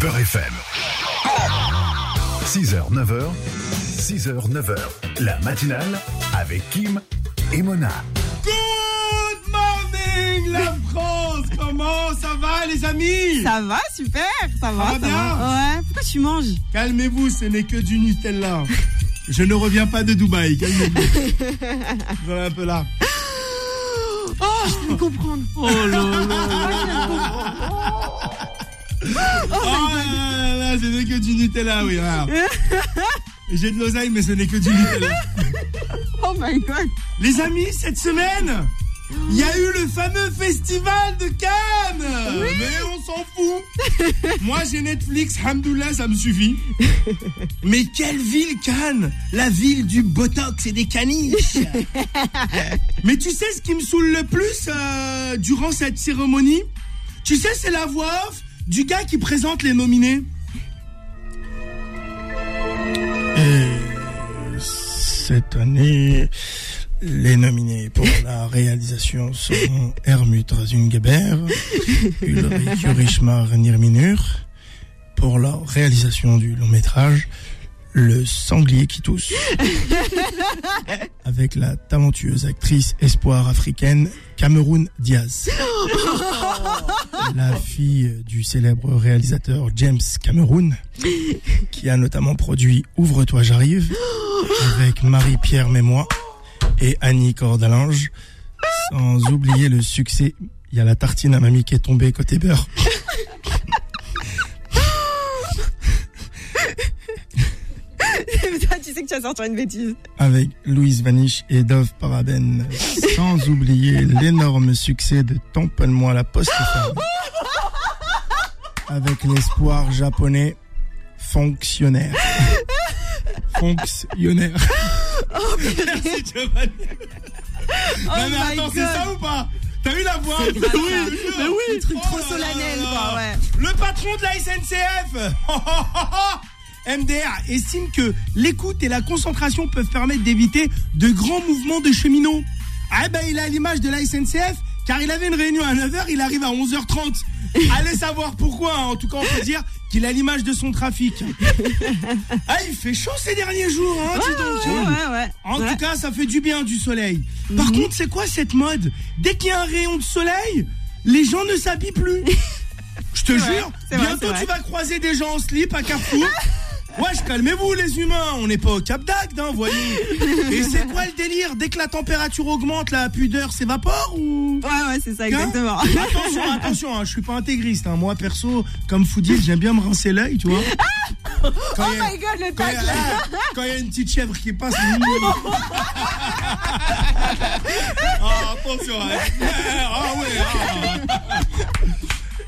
Beurre FM. 6h, 9h, 6h, 9h. La matinale avec Kim et Mona. Good morning, la France Comment ça va, les amis? Ça va, super, ça va. va bien? Ouais, pourquoi tu manges? Calmez-vous, ce n'est que du Nutella. Je ne reviens pas de Dubaï, calmez-vous. Vous en un peu là. Oh, je peux comprendre. Oh là là Oh là là là, ce n'est que du Nutella, oui. voilà. J'ai de l'oseille, mais ce n'est que du Nutella. Oh my god. Les amis, cette semaine, il y a eu le fameux festival de Cannes. Mais on s'en fout. Moi, j'ai Netflix, hamdoullah, ça me suffit. Mais quelle ville Cannes? La ville du botox et des caniches. Mais tu sais ce qui me saoule le plus euh, durant cette cérémonie? Tu sais, c'est la voix off du gars qui présente les nominés. cette année, les nominés pour la réalisation seront Hermut Razungeber, Ulrich Richmar Nirminur, pour la réalisation du long métrage Le sanglier qui tousse, avec la talentueuse actrice espoir africaine Cameroun Diaz. La fille du célèbre réalisateur James Cameroun, qui a notamment produit Ouvre-toi, j'arrive, avec Marie-Pierre Mémois et Annie Cordalange, sans oublier le succès. Il y a la tartine à mamie qui est tombée côté beurre. Sais que tu vas sortir une bêtise. avec Louise Vanish et Dove Paraben, sans oublier l'énorme succès de Tamponne-moi la poste avec l'espoir japonais fonctionnaire. Fonctionnaire. Merci Giovanni. Oh non mais attends, c'est ça ou pas? T'as eu la voix? Mais oui, Le truc trop Oh solennel, quoi, ouais. Le patron de la SNCF MDR estime que l'écoute et la concentration peuvent permettre d'éviter de grands mouvements de cheminots. Ah ben il a l'image de la SNCF car il avait une réunion à 9h, il arrive à 11h30. Allez savoir pourquoi, hein. en tout cas on peut dire qu'il a l'image de son trafic. Ah il fait chaud ces derniers jours, hein, dis donc. Ouais, ouais, ouais. En tout cas, ça fait du bien du soleil. Par Mhm. contre, c'est quoi cette mode? Dès qu'il y a un rayon de soleil, les gens ne s'habillent plus. Je te jure, vrai, bientôt tu vas croiser des gens en slip à Carrefour. Wesh, calmez-vous les humains, on n'est pas au Cap d'Agde, hein, voyons. Et c'est quoi le délire Dès que la température augmente, la pudeur s'évapore ou Ouais, ouais, c'est ça, Hein exactement. Attention, attention, hein, je suis pas intégriste. hein. Moi, perso, comme Foodie, j'aime bien me rincer l'œil, tu vois. Quand Oh a- my god, le tacle. quand il y a une petite chèvre qui passe. Ah, attention. hein. Ah ouais. ah.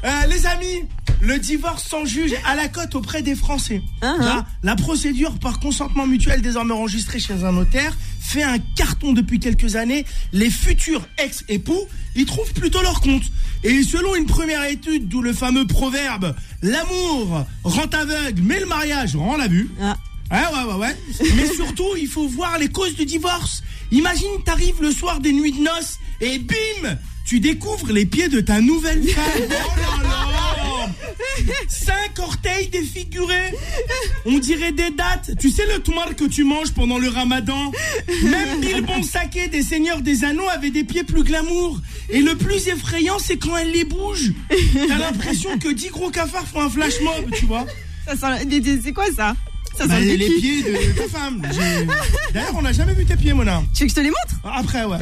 Euh, les amis, le divorce sans juge à la cote auprès des Français. Uh-huh. Là, la procédure par consentement mutuel désormais enregistrée chez un notaire fait un carton depuis quelques années. Les futurs ex-époux y trouvent plutôt leur compte. Et selon une première étude, d'où le fameux proverbe L'amour rend aveugle, mais le mariage rend la vue. Ah. Ouais, ouais, ouais, ouais. Mais surtout, il faut voir les causes du divorce. Imagine, t'arrives le soir des nuits de noces et bim, tu découvres les pieds de ta nouvelle femme. Oh là là Cinq orteils défigurés. On dirait des dates. Tu sais le toumar que tu manges pendant le ramadan? Même Bilbon Saké des Seigneurs des Anneaux avait des pieds plus glamour. Et le plus effrayant, c'est quand elle les bouge. T'as l'impression que 10 gros cafards font un flash mob, tu vois C'est quoi ça? Ça bah, les, pieds de ta femme. D'ailleurs, on n'a jamais vu tes pieds, Mona. Tu veux que je te les montre? Après, ouais.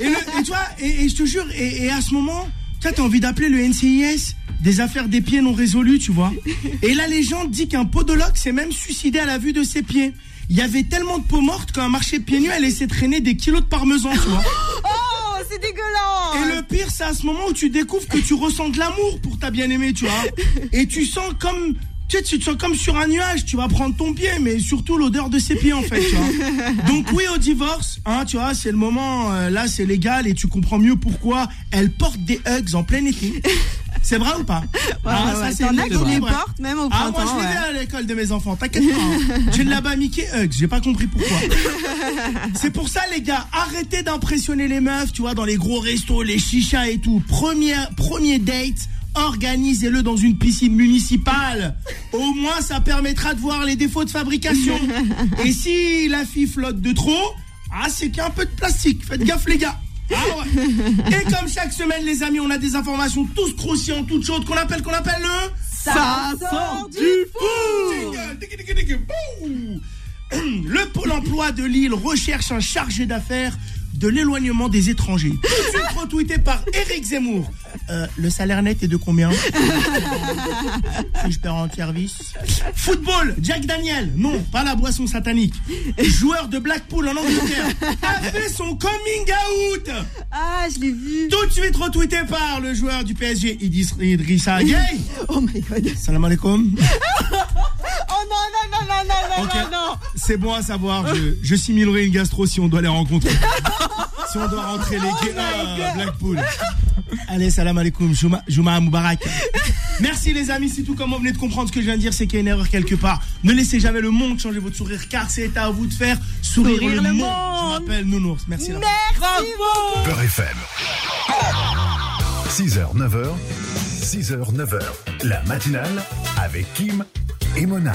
Et, le- et tu vois, et, et je te jure, et, et à ce moment, tu as envie d'appeler le NCIS des affaires des pieds non résolues, tu vois. Et la légende dit qu'un podologue s'est même suicidé à la vue de ses pieds. Il y avait tellement de peau morte qu'un marché pieds nus, elle laissait traîner des kilos de parmesan, tu vois. Oh, c'est dégueulasse Et le pire, c'est à ce moment où tu découvres que tu ressens de l'amour pour ta bien-aimée, tu vois. Et tu sens comme, tu sais, tu te sens comme sur un nuage, tu vas prendre ton pied, mais surtout l'odeur de ses pieds, en fait, tu vois. Donc oui, au divorce, hein, tu vois, c'est le moment, euh, là, c'est légal et tu comprends mieux pourquoi elle porte des hugs en plein été. C'est vrai ou pas Ah, ouais, ouais. c'est T'en as qui les portent, même au Ah, moi, printemps. je les ouais. à l'école de mes enfants, t'inquiète pas. hein. J'ai là-bas Mickey Hugs, j'ai pas compris pourquoi. C'est pour ça, les gars, arrêtez d'impressionner les meufs, tu vois, dans les gros restos, les chichas et tout. Premier, premier date, organisez-le dans une piscine municipale. Au moins, ça permettra de voir les défauts de fabrication. Et si la fille flotte de trop, ah, c'est qu'il y a un peu de plastique. Faites gaffe, les gars. Ah ouais. Et comme chaque semaine, les amis, on a des informations tous croustillantes, toutes chaudes, qu'on appelle, qu'on appelle le... Ça sort du bouh. Le Pôle emploi de Lille recherche un chargé d'affaires de l'éloignement des étrangers. Tout de suite retweeté par Eric Zemmour. Euh, le salaire net est de combien Si je perds en service. Football, Jack Daniel. Non, pas la boisson satanique. Joueur de Blackpool en Angleterre a fait son coming out. Ah, je l'ai vu. Tout de suite retweeté par le joueur du PSG, Idris- Idrissa Gueye. Oh my god. Salam alaikum. Oh non, non, non, non, non, non, Ok. non, non. C'est bon à savoir, je, je simulerai une gastro si on doit les rencontrer. si on doit rentrer les Oh God. Blackpool. Allez, salam alaikum, Juma, Juma Moubarak. Merci les amis, c'est tout comme vous venez de comprendre ce que je viens de dire, c'est qu'il y a une erreur quelque part. Ne laissez jamais le monde changer votre sourire, car c'est à vous de faire sourire, Sourire le, le monde. monde. Je m'appelle Nounours, merci. Merci beaucoup. Beurre FM. 6h, 9h, 6h, 9h, la matinale avec Kim et Mona.